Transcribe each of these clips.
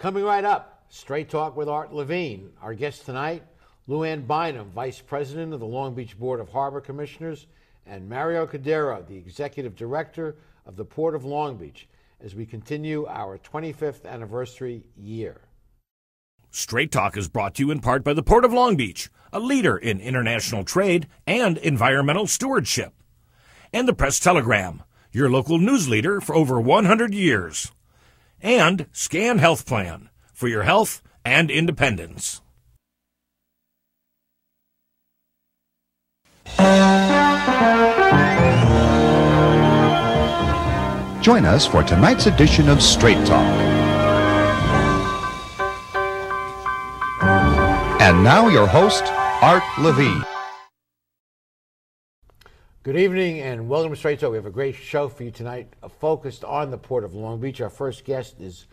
Coming right up, Straight Talk with Art Levine. Our guest tonight, Lou Anne Bynum, Vice President of the Long Beach Board of Harbor Commissioners, and Mario Cordero, the Executive Director of the Port of Long Beach, as we continue our 25th anniversary year. Straight Talk is brought to you in part by the Port of Long Beach, a leader in international trade and environmental stewardship, and the Press Telegram, your local news leader for over 100 years and Scan Health Plan for your health and independence. Join us for tonight's edition of Straight Talk. And now, your host, Art Levine. Good evening and welcome to Straight Talk. We have a great show for you tonight, uh, focused on the Port of Long Beach. Our first guest is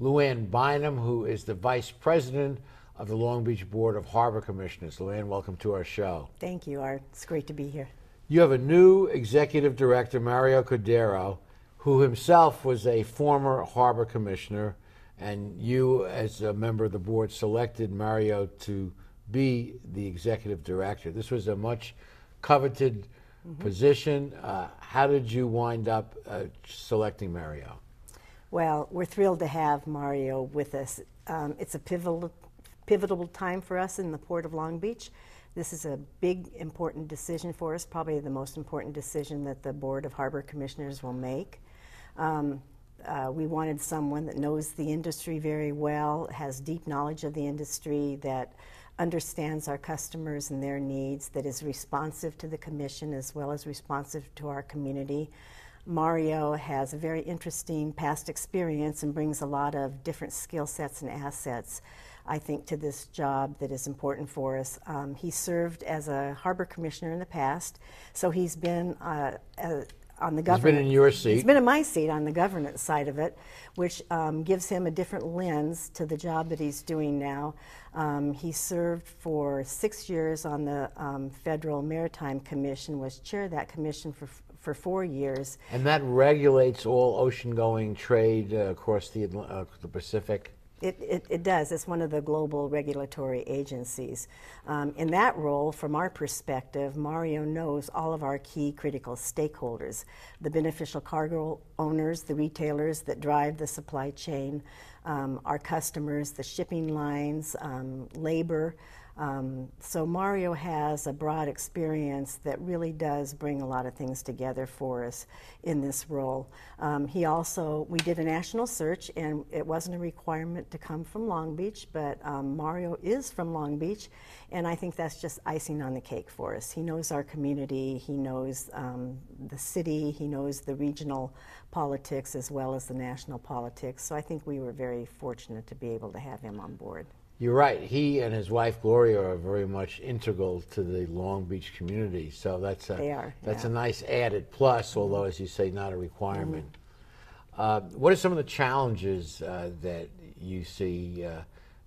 Lou Anne Bynum, who is the Vice President of the Long Beach Board of Harbor Commissioners. Lou Anne, welcome to our show. Thank you, Art. It's great to be here. You have a new Executive Director, Mario Cordero, who himself was a former Harbor Commissioner, and you, as a member of the board, selected Mario to be the Executive Director. This was a much coveted mm-hmm. position. Uh, how did you wind up uh, selecting Mario? Well, we're thrilled to have Mario with us. Um, it's a pivotal, pivotal time for us in the Port of Long Beach. This is a big, important decision for us, probably the most important decision that the Board of Harbor Commissioners will make. Um, uh, we wanted someone that knows the industry very well, has deep knowledge of the industry, that understands our customers and their needs, that is responsive to the Commission as well as responsive to our community. Mario has a very interesting past experience and brings a lot of different skill sets and assets, I think, to this job that is important for us. Um, he served as a harbor commissioner in the past, so he's been uh, a, on the government. He's been in your seat. He's been in my seat on the governance side of it, which um, gives him a different lens to the job that he's doing now. Um, he served for six years on the um, Federal Maritime Commission, was chair of that commission for for four years. And that regulates all ocean-going trade uh, across the uh, the Pacific. It, it, it, does. It's one of the global regulatory agencies. Um, in that role, from our perspective, Mario knows all of our key critical stakeholders the beneficial cargo owners, the retailers that drive the supply chain, um, our customers, the shipping lines, um, labor. Um, so Mario has a broad experience that really does bring a lot of things together for us in this role. Um, he also, we did a national search and it wasn't a requirement to come from Long Beach, but um, Mario is from Long Beach and I think that's just icing on the cake for us. He knows our community, he knows um, the city, he knows the regional politics as well as the national politics. So I think we were very fortunate to be able to have him on board. You're right. He and his wife Gloria are very much integral to the Long Beach community. So that's a they are, that's yeah. a nice added plus, although as you say, not a requirement. Mm-hmm. Uh, what are some of the challenges uh, that you see uh,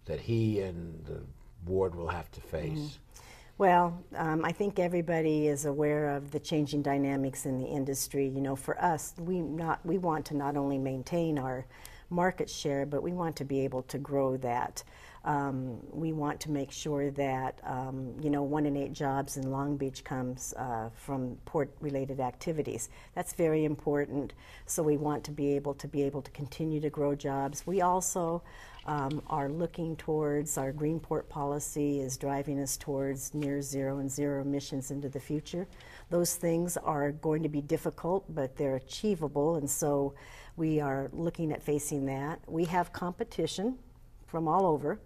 that he and the board will have to face? Mm-hmm. Well, um, I think everybody is aware of the changing dynamics in the industry. You know, for us, we not we want to not only maintain our market share, but we want to be able to grow that. Um, we want to make sure that um, you know one in eight jobs in Long Beach comes uh, from port-related activities. That's very important. So we want to be able to be able to continue to grow jobs. We also um, are looking towards our green port policy is driving us towards near zero and zero emissions into the future. Those things are going to be difficult, but they're achievable, and so we are looking at facing that. We have competition from all over.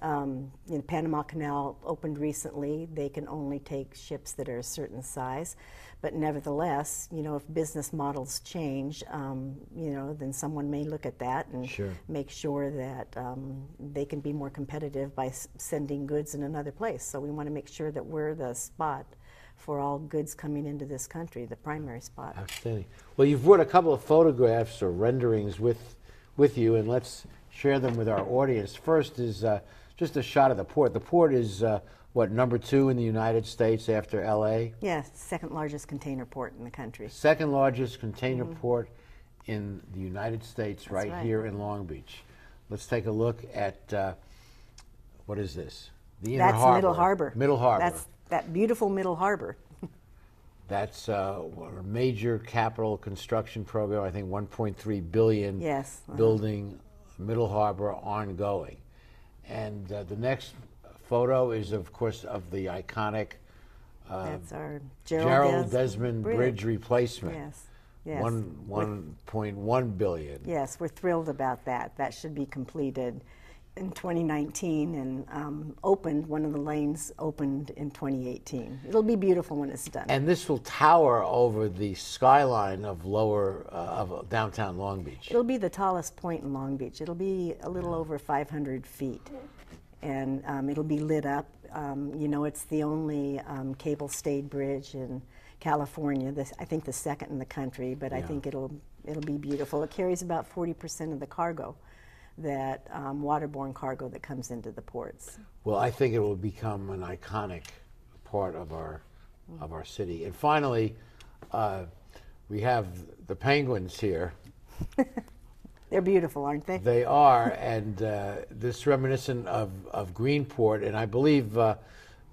Um, Panama Canal opened recently, they can only take ships that are a certain size. But nevertheless, you know, if business models change, um, you know, then someone may look at that and sure. make sure that um, they can be more competitive by sending goods in another place. So we want to make sure that we're the spot for all goods coming into this country, the primary spot. Outstanding. Well, you've brought a couple of photographs or renderings with with you, and let's share them with our audience. First is. Uh, just a shot of the port. The port is uh, what number two in the United States after L.A. Yes, second largest container port in the country. Second largest container mm-hmm. port in the United States, right, right, here in Long Beach. let's take a look at uh, what is this? The Inner That's Harbor. Middle Harbor. Middle Harbor. That's that beautiful Middle Harbor. That's uh, a major capital construction program. I think 1.3 billion. Yes. Uh-huh. Building Middle Harbor ongoing, and uh, the next photo is, of course, of the iconic. Uh, That's our Gerald, Gerald Desmond Bridge. Bridge replacement. Yes. Yes. One one point one billion. Yes, we're thrilled about that. That should be completed in 2019 and um, opened. One of the lanes opened in 2018. It'll be beautiful when it's done. And this will tower over the skyline of lower uh, of downtown Long Beach. It'll be the tallest point in Long Beach. It'll be a little over 500 feet, and um, it'll be lit up. Um, you know, it's the only um, cable-stayed bridge in California. This, I think, the second in the country. But yeah. I think it'll it'll be beautiful. It carries about 40 percent of the cargo that um, waterborne cargo that comes into the ports. Well, I think it will become an iconic part of our of our city. And finally, uh, we have the penguins here. They're beautiful, aren't they? They are, and uh, this reminiscent of, of Greenport, and I believe uh,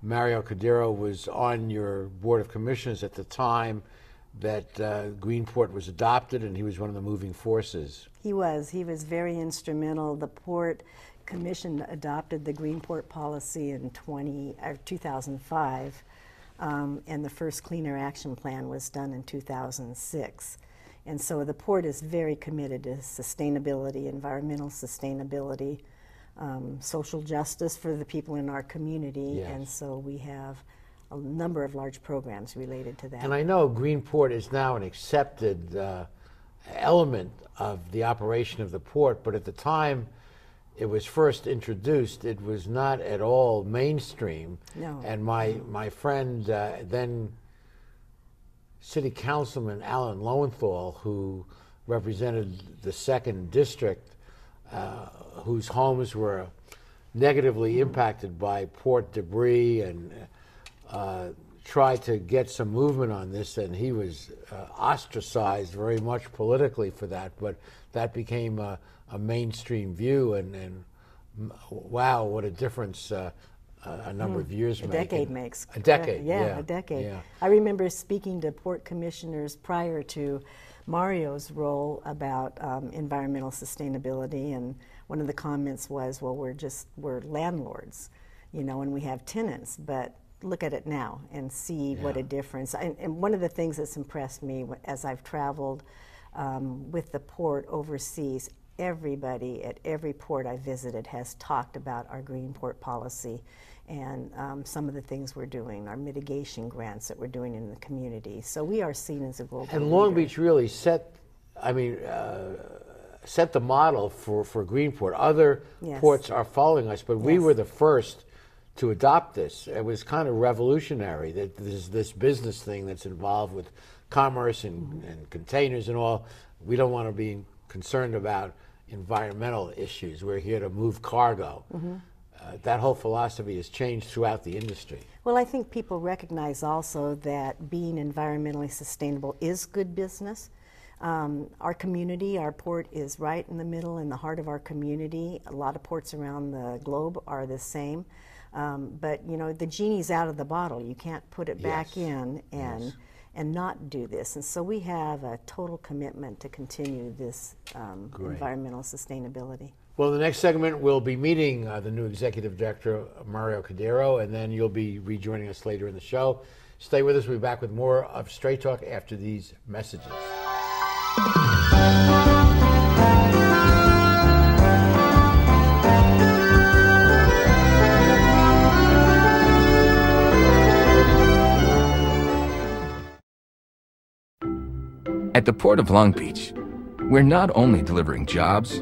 Mario Cordero was on your board of commissioners at the time that uh, Greenport was adopted, and he was one of the moving forces. He was. He was very instrumental. The Port Commission adopted the Greenport policy in 20, uh, 2005, um, and the first Clean Air Action Plan was done in 2006. And so the port is very committed to sustainability, environmental sustainability, um, social justice for the people in our community, yes. and so we have a number of large programs related to that. And I know Greenport is now an accepted uh, element of the operation of the port, but at the time it was first introduced, it was not at all mainstream. No. And my, my friend, uh, then City Councilman Alan Lowenthal, who represented the second district, uh, whose homes were negatively impacted by port debris and uh, tried to get some movement on this, and he was uh, ostracized very much politically for that. But that became a, a mainstream view, and, and, wow, what a difference uh, a number mm, of years a decade makes. A decade, yeah, yeah, a decade. Yeah. I remember speaking to port commissioners prior to Mario's role about um, environmental sustainability, and one of the comments was, "Well, we're just we're landlords, you know, and we have tenants, but look at it now and see yeah. what a difference. And, and, one of the things that's impressed me as I've traveled um, with the port overseas, everybody at every port I visited has talked about our green port policy and um, some of the things we're doing, our mitigation grants that we're doing in the community. So we are seen as a global. And Long leader. Beach really set, I mean. Uh, set the model for, for Greenport. Other yes. ports are following us, but yes. we were the first to adopt this. It was kind of revolutionary that there's this business thing that's involved with commerce and, mm-hmm. and containers and all. We don't want to be concerned about environmental issues. We're here to move cargo. Mm-hmm. Uh, that whole philosophy has changed throughout the industry. Well, I think people recognize also that being environmentally sustainable is good business. Um, our community, our port is right in the middle, in the heart of our community. A lot of ports around the globe are the same. Um, but you know, the genie's out of the bottle. You can't put it back in and yes. and not do this. And so we have a total commitment to continue this um, environmental sustainability. Well, the next segment we'll be meeting uh, the new executive director Mario Cordero, and then you'll be rejoining us later in the show. Stay with us. We'll be back with more of Straight Talk after these messages. At the Port of Long Beach, we're not only delivering jobs,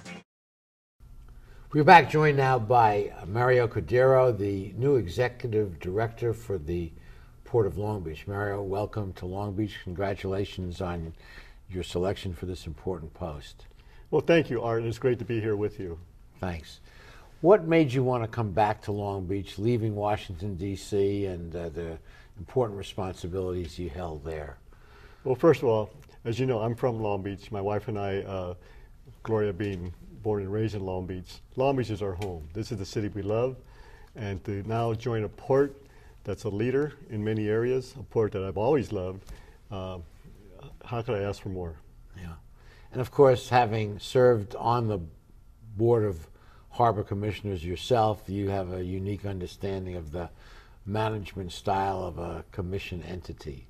We're back joined now by Mario Cordero, the new executive director for the Port of Long Beach. Mario, welcome to Long Beach. Congratulations on your selection for this important post. Well, thank you, Art. It's great to be here with you. Thanks. What made you want to come back to Long Beach, leaving Washington, D.C., and uh, the important responsibilities you held there? Well, first of all, as you know, I'm from Long Beach. My wife and I, uh, Gloria being born and raised in Long Beach, Long Beach is our home. This is the city we love. And to now join a port that's a leader in many areas, a port that I've always loved, uh, how could I ask for more? Yeah. And of course, having served on the board of harbor commissioners yourself, you have a unique understanding of the management style of a commission entity.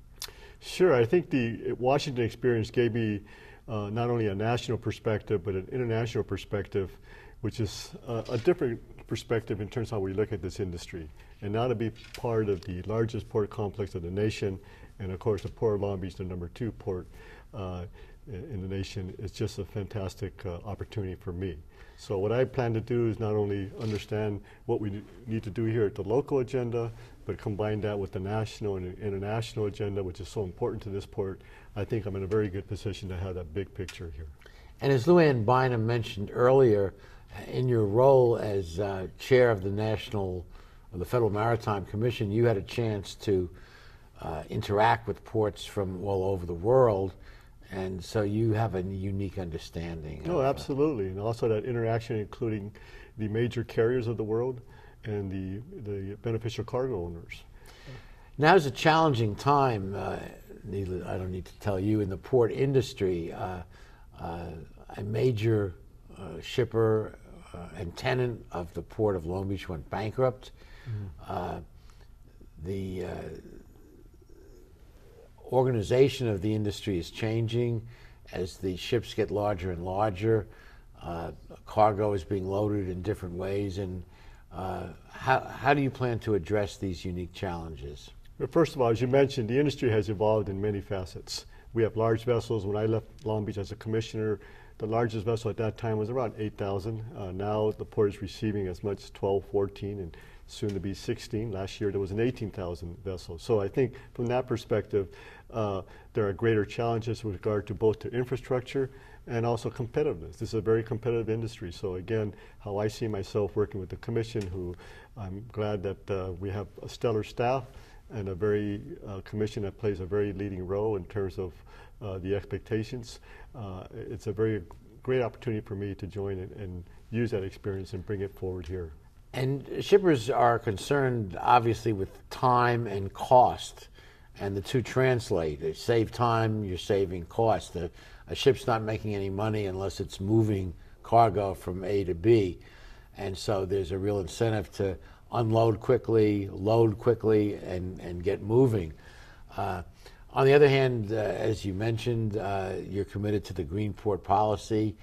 Sure. I think the Washington experience gave me uh, not only a national perspective, but an international perspective, which is uh, a different perspective in terms of how we look at this industry. And now to be part of the largest port complex of the nation, and of course the Port of Long Beach, the number two port uh, in the nation, is just a fantastic uh, opportunity for me. So what I plan to do is not only understand what we need to do here at the local agenda, but combine that with the national and international agenda, which is so important to this port. I think I'm in a very good position to have that big picture here. And as Lou Anne Bynum mentioned earlier, in your role as uh, chair of the National, of the Federal Maritime Commission, you had a chance to uh, interact with ports from all over the world, and so you have a unique understanding. No, of, uh, absolutely, and also that interaction, including the major carriers of the world and the the beneficial cargo owners. Now is a challenging time. Uh, needless, I don't need to tell you in the port industry. Uh, uh, a major uh, shipper uh, and tenant of the port of Long Beach went bankrupt. Uh, the organization of the industry is changing as the ships get larger and larger. cargo is being loaded in different ways, and how, how do you plan to address these unique challenges? First of all, as you mentioned, the industry has evolved in many facets. We have large vessels. When I left Long Beach as a commissioner, the largest vessel at that time was around 8,000. Uh, now the port is receiving as much as 12, 14, and soon to be 16. Last year there was an 18,000 vessel. So I think from that perspective, uh, there are greater challenges with regard to both to infrastructure and also competitiveness. This is a very competitive industry. So again, how I see myself working with the commission, who I'm glad that uh, we have a stellar staff and a very uh, commission that plays a very leading role in terms of uh, the expectations. Uh, it's a very great opportunity for me to join and, and use that experience and bring it forward here. And shippers are concerned, obviously, with time and cost, and the two translate. They save time, you're saving cost. A ship's not making any money unless it's moving cargo from A to B, and so there's a real incentive to unload quickly, load quickly, and, and get moving. Uh, on the other hand, uh, as you mentioned, uh, you're committed to the green port policy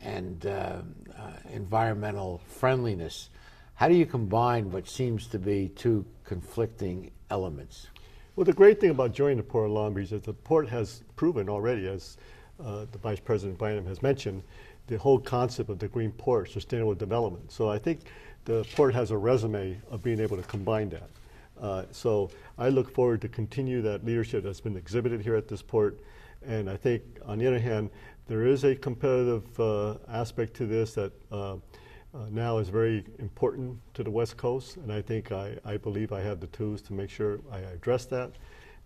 and uh, uh, environmental friendliness. How do you combine what seems to be two conflicting elements? Well, the great thing about joining the Port of Long Beach is that the port has proven already, as uh, the Vice President Bynum has mentioned, the whole concept of the green port, sustainable development. So I think the port has a resume of being able to combine that. Uh, so I look forward to continue that leadership that's been exhibited here at this port. And I think, on the other hand, there is a competitive uh, aspect to this that uh, uh, now is very important to the West Coast. And I think I, I believe I have the tools to make sure I address that.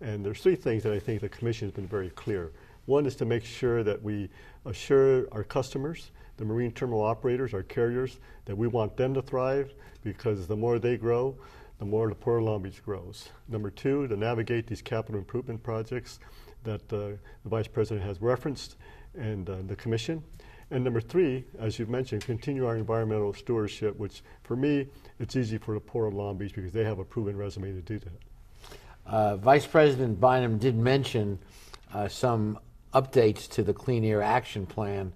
And there's three things that I think the Commission has been very clear. One is to make sure that we assure our customers, the marine terminal operators, our carriers, that we want them to thrive because the more they grow, the more the Port of Long Beach grows. Number two, to navigate these capital improvement projects that uh, the Vice President has referenced and uh, the Commission. And number three, as you've mentioned, continue our environmental stewardship, which for me, it's easy for the Port of Long Beach because they have a proven resume to do that. Uh, Vice President Bynum did mention uh, some updates to the Clean Air Action Plan.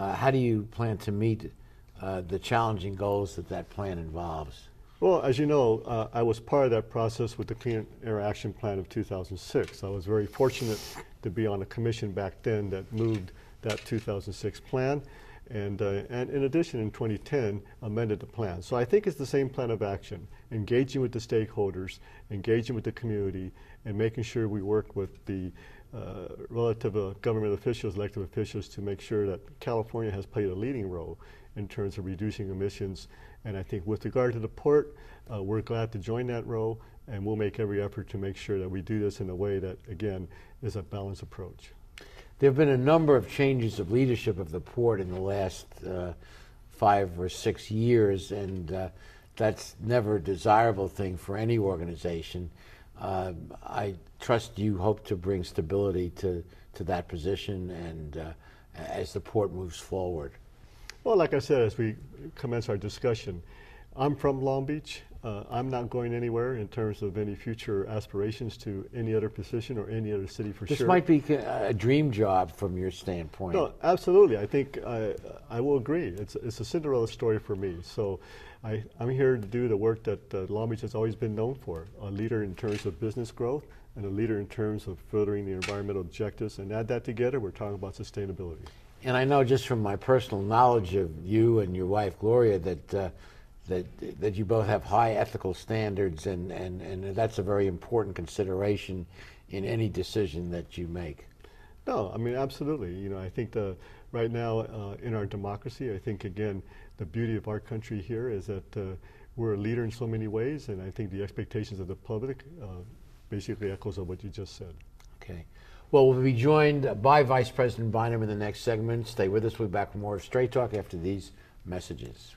Uh, how do you plan to meet uh, the challenging goals that that plan involves? Well, as you know, uh, I was part of that process with the Clean Air Action Plan of 2006. I was very fortunate to be on a commission back then that moved that 2006 plan. And, uh, and in addition, in 2010, amended the plan. So I think it's the same plan of action, engaging with the stakeholders, engaging with the community, and making sure we work with the uh, relative uh, government officials, elected officials, to make sure that California has played a leading role in terms of reducing emissions and I think with regard to the port, uh, we're glad to join that role, and we'll make every effort to make sure that we do this in a way that, again, is a balanced approach. There have been a number of changes of leadership of the port in the last uh, five or six years, and uh, that's never a desirable thing for any organization. Uh, I trust you hope to bring stability to, to that position and uh, as the port moves forward. Well, like I said, as we commence our discussion, I'm from Long Beach. Uh, I'm not going anywhere in terms of any future aspirations to any other position or any other city for this sure. This might be a dream job from your standpoint. No, absolutely. I think I, I will agree. It's, it's a Cinderella story for me. So I, I'm here to do the work that uh, Long Beach has always been known for, a leader in terms of business growth and a leader in terms of furthering the environmental objectives. And add that together, we're talking about sustainability and I know just from my personal knowledge of you and your wife Gloria that uh, that that you both have high ethical standards, and, and, and that's a very important consideration in any decision that you make. No, I mean absolutely. You know, I think the right now uh, in our democracy, I think again the beauty of our country here is that uh, we're a leader in so many ways, and I think the expectations of the public uh, basically echoes of what you just said. Okay. Well, we'll be joined by Vice President Bynum in the next segment. Stay with us. We'll be back with more Straight Talk after these messages.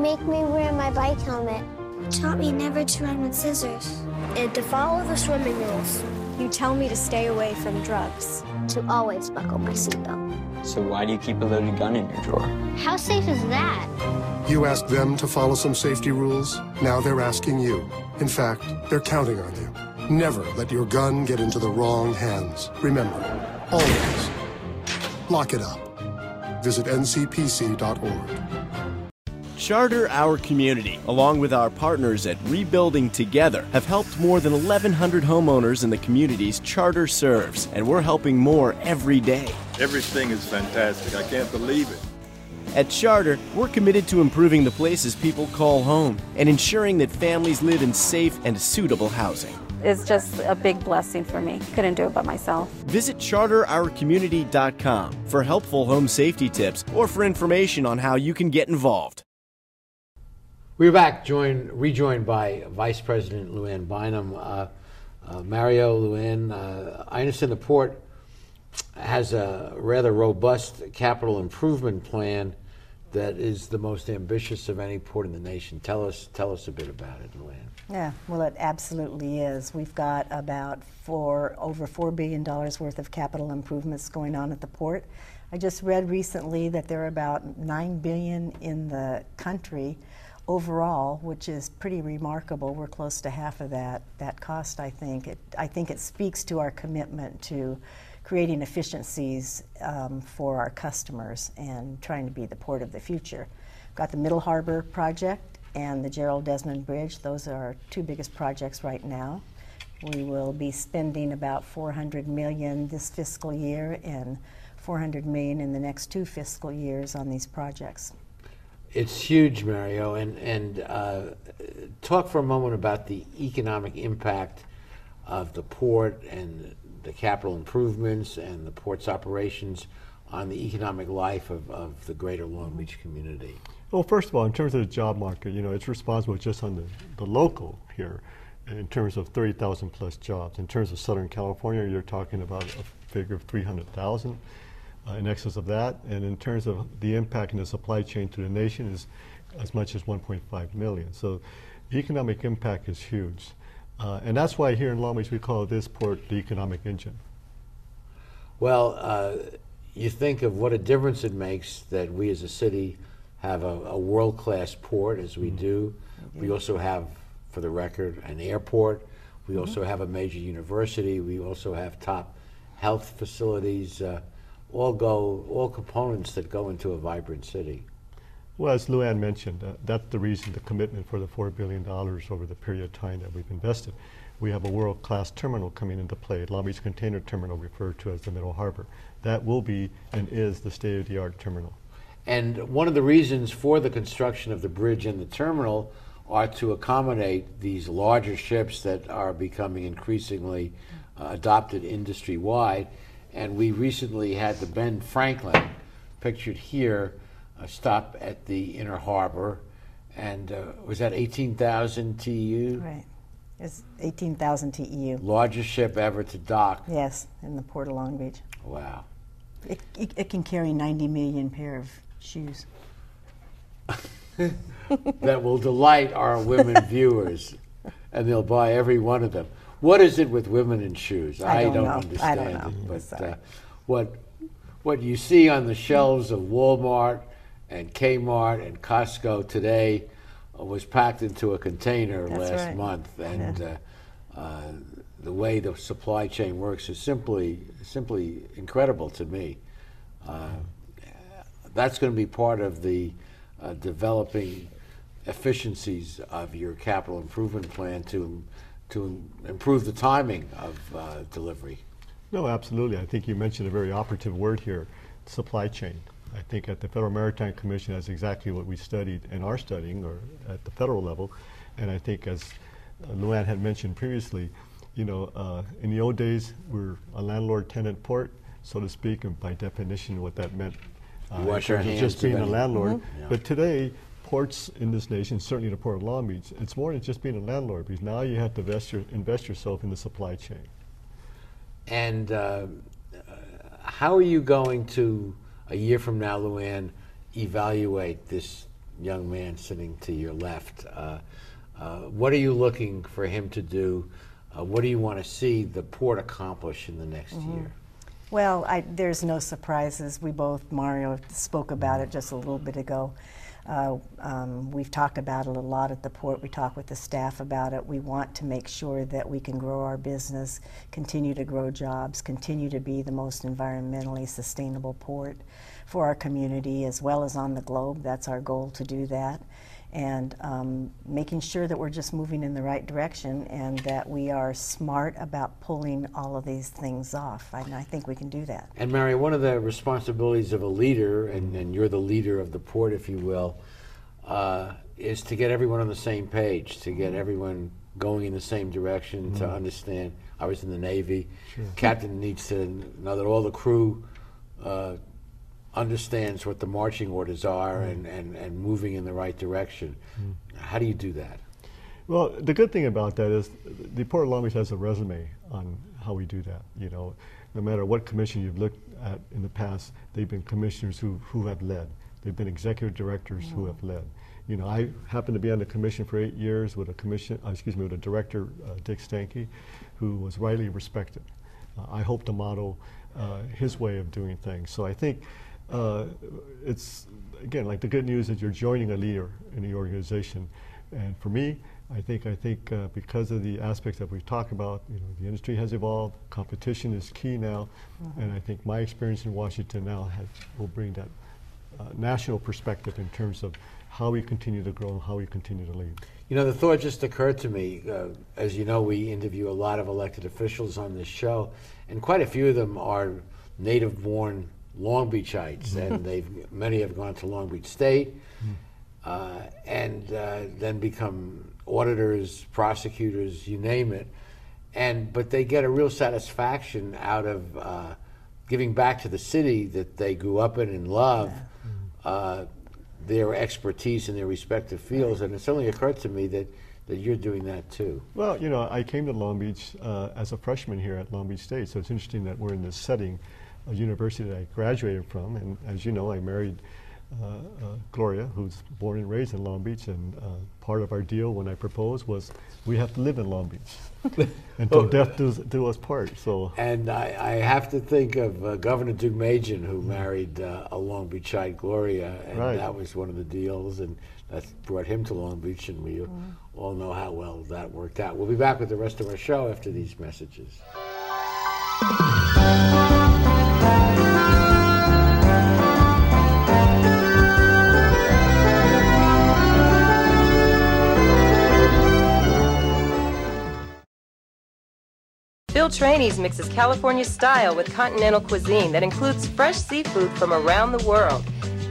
You make me wear my bike helmet. You taught me never to run with scissors. And to follow the swimming rules. You tell me to stay away from drugs. To always buckle my seatbelt. So why do you keep a loaded gun in your drawer? How safe is that? You asked them to follow some safety rules. Now they're asking you. In fact, they're counting on you. Never let your gun get into the wrong hands. Remember, always lock it up. Visit ncpc.org. Charter Our Community, along with our partners at Rebuilding Together, have helped more than 1,100 homeowners in the communities Charter serves, and we're helping more every day. Everything is fantastic. I can't believe it. At Charter, we're committed to improving the places people call home and ensuring that families live in safe and suitable housing. It's just a big blessing for me. Couldn't do it by myself. Visit charterourcommunity.com for helpful home safety tips or for information on how you can get involved. We're back, joined, rejoined by Vice President Lou Anne Bynum. Uh, uh, Mario, Lou Anne, uh, I understand the port has a rather robust capital improvement plan that is the most ambitious of any port in the nation. Tell us, tell us a bit about it, Lou Anne. Yeah, well, it absolutely is. We've got about four, over $4 billion worth of capital improvements going on at the port. I just read recently that there are about 9 billion in the country overall, which is pretty remarkable. We're close to half of that, that cost, I think. It, I think it speaks to our commitment to creating efficiencies um, for our customers and trying to be the port of the future. Got the Middle Harbor project and the Gerald Desmond Bridge. Those are our two biggest projects right now. We will be spending about 400 million this fiscal year and 400 million in the next two fiscal years on these projects. It's huge, Mario, and and uh, talk for a moment about the economic impact of the port and the capital improvements and the port's operations on the economic life of, of the greater Long Beach community? Well, first of all, in terms of the job market, you know, it's responsible just on the, the local here in terms of 30,000 plus jobs. In terms of Southern California, you're talking about a figure of 300,000 uh, in excess of that. And in terms of the impact in the supply chain to the nation is as much as 1.5 million. So the economic impact is huge. Uh, and that's why here in Long Beach we call this port the economic engine. Well, uh, you think of what a difference it makes that we as a city have a, a world class port as we mm -hmm. do. We also have, for the record, an airport. We mm -hmm. also have a major university. We also have top health facilities. Uh, all go, all components that go into a vibrant city. Well, as Lou Anne mentioned, uh, that's the reason the commitment for the $4 billion over the period of time that we've invested. We have a world-class terminal coming into play, Long Beach Container Terminal, referred to as the Middle Harbor. That will be and is the state-of-the-art terminal. And one of the reasons for the construction of the bridge and the terminal are to accommodate these larger ships that are becoming increasingly uh, adopted industry-wide. And we recently had the Ben Franklin, pictured here, a stop at the Inner Harbor, and uh, was that 18,000 TEU? Right. It's 18,000 TEU. Largest ship ever to dock. Yes, in the Port of Long Beach. Wow. It, it, it can carry 90 million pair of shoes. that will delight our women viewers, and they'll buy every one of them. What is it with women in shoes? I don't, don't understand I don't know. it. But uh, what what you see on the shelves of Walmart and Kmart and Costco today uh, was packed into a container That's last right. month, and Yeah. uh, uh, the way the supply chain works is simply simply incredible to me. Uh, that's going to be part of the uh, developing efficiencies of your capital improvement plan to to improve the timing of uh, delivery. No, absolutely. I think you mentioned a very operative word here, supply chain. I think at the Federal Maritime Commission, that's exactly what we studied and are studying, or at the federal level. And I think, as uh, Lou Anne had mentioned previously, you know, uh, in the old days, we're a landlord-tenant port, so to speak, and by definition, what that meant You wash your in terms of hands just being a landlord. Mhm. Yeah. But today, ports in this nation, certainly the Port of Long Beach, it's more than just being a landlord, because now you have to invest, your, invest yourself in the supply chain. And uh, how are you going to, a year from now, Lou Anne, evaluate this young man sitting to your left? Uh, uh, what are you looking for him to do? Uh, what do you want to see the port accomplish in the next Mhm. year? Well, I, there's no surprises. We both, Mario spoke about it just a little bit ago. Uh, um, we've talked about it a lot at the port. We talk with the staff about it. We want to make sure that we can grow our business, continue to grow jobs, continue to be the most environmentally sustainable port for our community as well as on the globe. That's our goal to do that. And um, making sure that we're just moving in the right direction and that we are smart about pulling all of these things off. And I think we can do that. And Mary, one of the responsibilities of a leader, and, and you're the leader of the port, if you will, uh, is to get everyone on the same page, to get everyone going in the same direction, to Mhm. understand. I was in the Navy. Sure. Captain needs to know that all the crew uh, understands what the marching orders are Mm. and, and, and moving in the right direction. How do you do that? Well, the good thing about that is the Port of Long Beach has a resume on how we do that. You know, no matter what commission you've looked at in the past, they've been commissioners who, who have led. They've been executive directors who have led. You know, I happened to be on the commission for eight years with a commission, uh, excuse me, with a director, uh, Dick Steinke, who was rightly respected. Uh, I hope to model uh, his way of doing things. So I think uh, it's again like the good news is you're joining a leader in the organization, and for me, I think I think uh, because of the aspects that we've talked about, you know, the industry has evolved. Competition is key now, Mhm. and I think my experience in Washington now has, will bring that uh, national perspective in terms of how we continue to grow and how we continue to lead. You know, the thought just occurred to me. Uh, as you know, we interview a lot of elected officials on this show, and quite a few of them are native-born Long Beachites, and they've many have gone to Long Beach State, uh, and uh, then become auditors, prosecutors, you name it. And but they get a real satisfaction out of uh, giving back to the city that they grew up in and love. Uh, their expertise in their respective fields, and it suddenly occurred to me that, that you're doing that too. Well, you know, I came to Long Beach uh, as a freshman here at Long Beach State, so it's interesting that we're in this setting, a university that I graduated from, and as you know, I married uh, uh, Gloria, who's born and raised in Long Beach, and uh, part of our deal when I proposed was we have to live in Long Beach until Oh. death do, do us part. So, And I, I have to think of uh, Governor Deukmejian, who married uh, a Long Beachite Gloria, and Right. that was one of the deals, and that brought him to Long Beach, and we Mm-hmm. all know how well that worked out. We'll be back with the rest of our show after these messages. Phil Trani's mixes California style with continental cuisine that includes fresh seafood from around the world.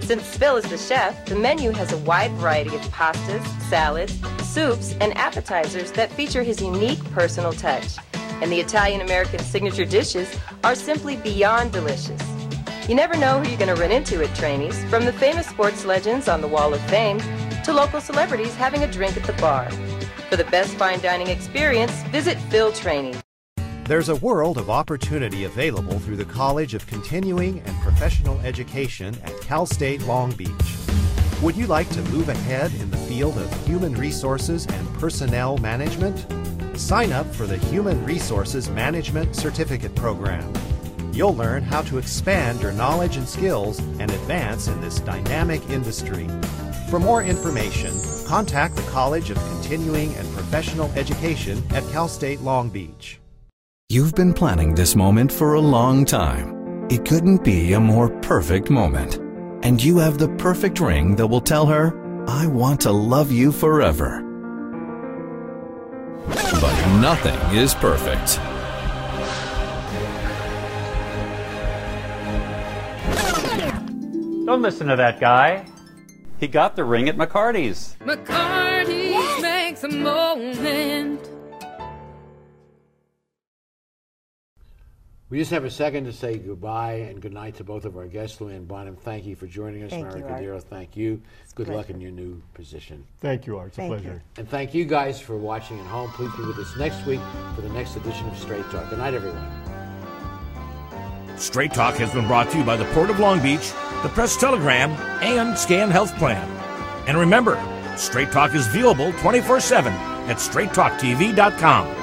Since Phil is the chef, the menu has a wide variety of pastas, salads, soups, and appetizers that feature his unique personal touch. And the Italian American signature dishes are simply beyond delicious. You never know who you're going to run into at Trani's, from the famous sports legends on the Wall of Fame to local celebrities having a drink at the bar. For the best fine dining experience, visit Phil Trani's. There's a world of opportunity available through the College of Continuing and Professional Education at Cal State Long Beach. Would you like to move ahead in the field of human resources and personnel management? Sign up for the Human Resources Management Certificate Program. You'll learn how to expand your knowledge and skills and advance in this dynamic industry. For more information, contact the College of Continuing and Professional Education at Cal State Long Beach. You've been planning this moment for a long time. It couldn't be a more perfect moment. And you have the perfect ring that will tell her, I want to love you forever. But nothing is perfect. Don't listen to that guy. He got the ring at McCarty's. McCarty's makes a moment. We just have a second to say goodbye and good night to both of our guests, Lou Anne Bynum. Thank you for joining us. Thank Mary you, Cordero, thank you. It's a Good luck in your new position. thank you, Art. It's Thank a you. pleasure. And thank you guys for watching at home. Please be with us next week for the next edition of Straight Talk. Good night, everyone. Straight Talk has been brought to you by the Port of Long Beach, the Press Telegram, and Scan Health Plan. And remember, Straight Talk is viewable 24 7 at straighttalktv.com.